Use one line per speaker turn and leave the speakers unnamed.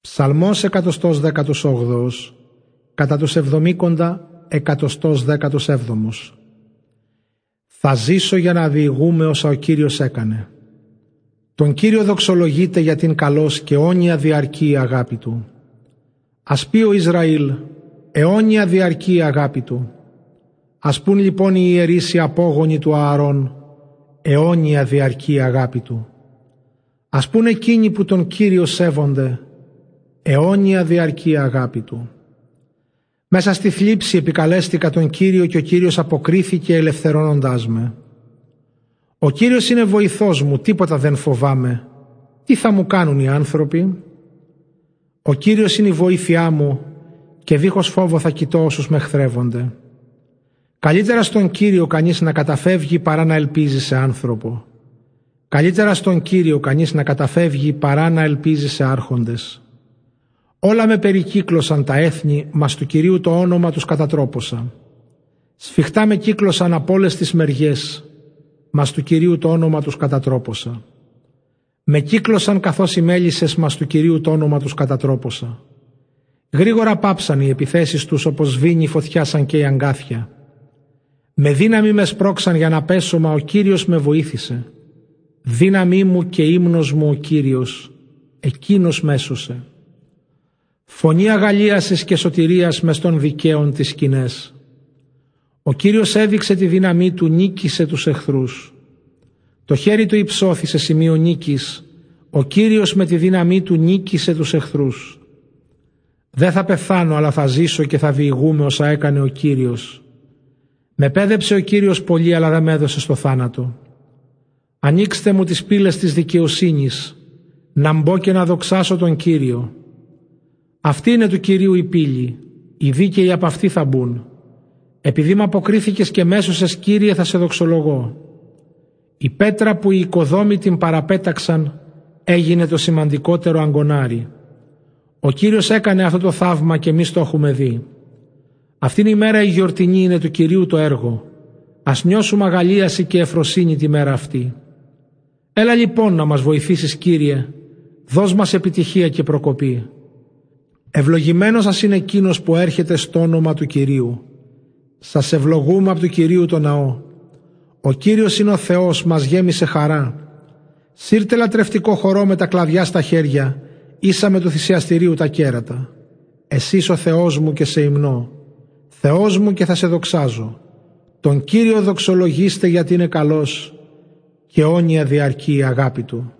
Ψαλμός 118 κατά τους εβδομήκοντα 117 Θα ζήσω για να διηγούμε όσα ο Κύριος έκανε. Τον Κύριο δοξολογείται για την καλός και αιώνια διαρκή η αγάπη Του. Ας πει ο Ισραήλ, αιώνια διαρκή η αγάπη Του. Ας πούν λοιπόν οι ιερείς οι απόγονοι του Ααρών, αιώνια διαρκή η αγάπη Του. Ας πούν εκείνοι που τον Κύριο σέβονται, αιώνια διαρκή αγάπη Του. Μέσα στη θλίψη επικαλέστηκα τον Κύριο και ο Κύριος αποκρίθηκε ελευθερώνοντάς με. Ο Κύριος είναι βοηθός μου, τίποτα δεν φοβάμαι. Τι θα μου κάνουν οι άνθρωποι; Ο Κύριος είναι η βοήθειά μου και δίχως φόβο θα κοιτώ όσους με χθρεύονται. Καλύτερα στον Κύριο κανείς να καταφεύγει παρά να ελπίζει σε άνθρωπο. Καλύτερα στον Κύριο κανείς να καταφεύγει παρά να ελπίζει σε άρχοντες. Όλα με περικύκλωσαν τα έθνη, μας του Κυρίου το όνομα τους κατατρόπωσα. Σφιχτά με κύκλωσαν από όλες τις μεριές, μας του Κυρίου το όνομα τους κατατρόπωσα. Με κύκλωσαν καθώς οι μέλισσες μας του Κυρίου το όνομα τους κατατρόπωσα. Γρήγορα πάψαν οι επιθέσεις τους όπως βίνει φωτιά σαν και η αγκάθια. Με δύναμη μες σπρώξαν για να πέσω, μα ο Κύριος με βοήθησε. Δύναμή μου και ύμνος μου ο Κύριος, εκείνος μέσωσε. Φωνή αγαλίασης και σωτηρίας μες στον δικαίων τις σκηνές. Ο Κύριος έδειξε τη δύναμή του, νίκησε τους εχθρούς. Το χέρι του υψώθη σε σημείο νίκης. Ο Κύριος με τη δύναμή του νίκησε τους εχθρούς. Δεν θα πεθάνω αλλά θα ζήσω και θα διηγούμε όσα έκανε ο Κύριος. Με πέδεψε ο Κύριος πολύ αλλά δεν με έδωσε στο θάνατο. Ανοίξτε μου τις πύλες της δικαιοσύνης, να μπω και να δοξάσω τον Κύριο. Αυτή είναι του Κυρίου η πύλη, οι δίκαιοι από αυτή θα μπουν. Επειδή με αποκρίθηκες και μέσω σε Κύριε θα σε δοξολογώ. Η πέτρα που οι οικοδόμοι την παραπέταξαν έγινε το σημαντικότερο αγκονάρι. Ο Κύριος έκανε αυτό το θαύμα και εμείς το έχουμε δει. Αυτήν η μέρα η γιορτινή είναι του Κυρίου το έργο. Ας νιώσουμε αγαλίαση και εφροσύνη τη μέρα αυτή. Έλα λοιπόν να μας βοηθήσεις Κύριε, δώσ' μας επιτυχία και προκοπή. Ευλογημένος σας είναι εκείνος που έρχεται στο όνομα του Κυρίου. Σας ευλογούμε από του Κυρίου το ναό. Ο Κύριος είναι ο Θεός, μας γέμισε χαρά. Σύρτε λατρευτικό χορό με τα κλαδιά στα χέρια, ίσα με του θυσιαστηρίου τα κέρατα. Εσείς ο Θεός μου και σε υμνώ. Θεός μου και θα σε δοξάζω. Τον Κύριο δοξολογήστε γιατί είναι καλός και όνια διαρκεί η αγάπη Του.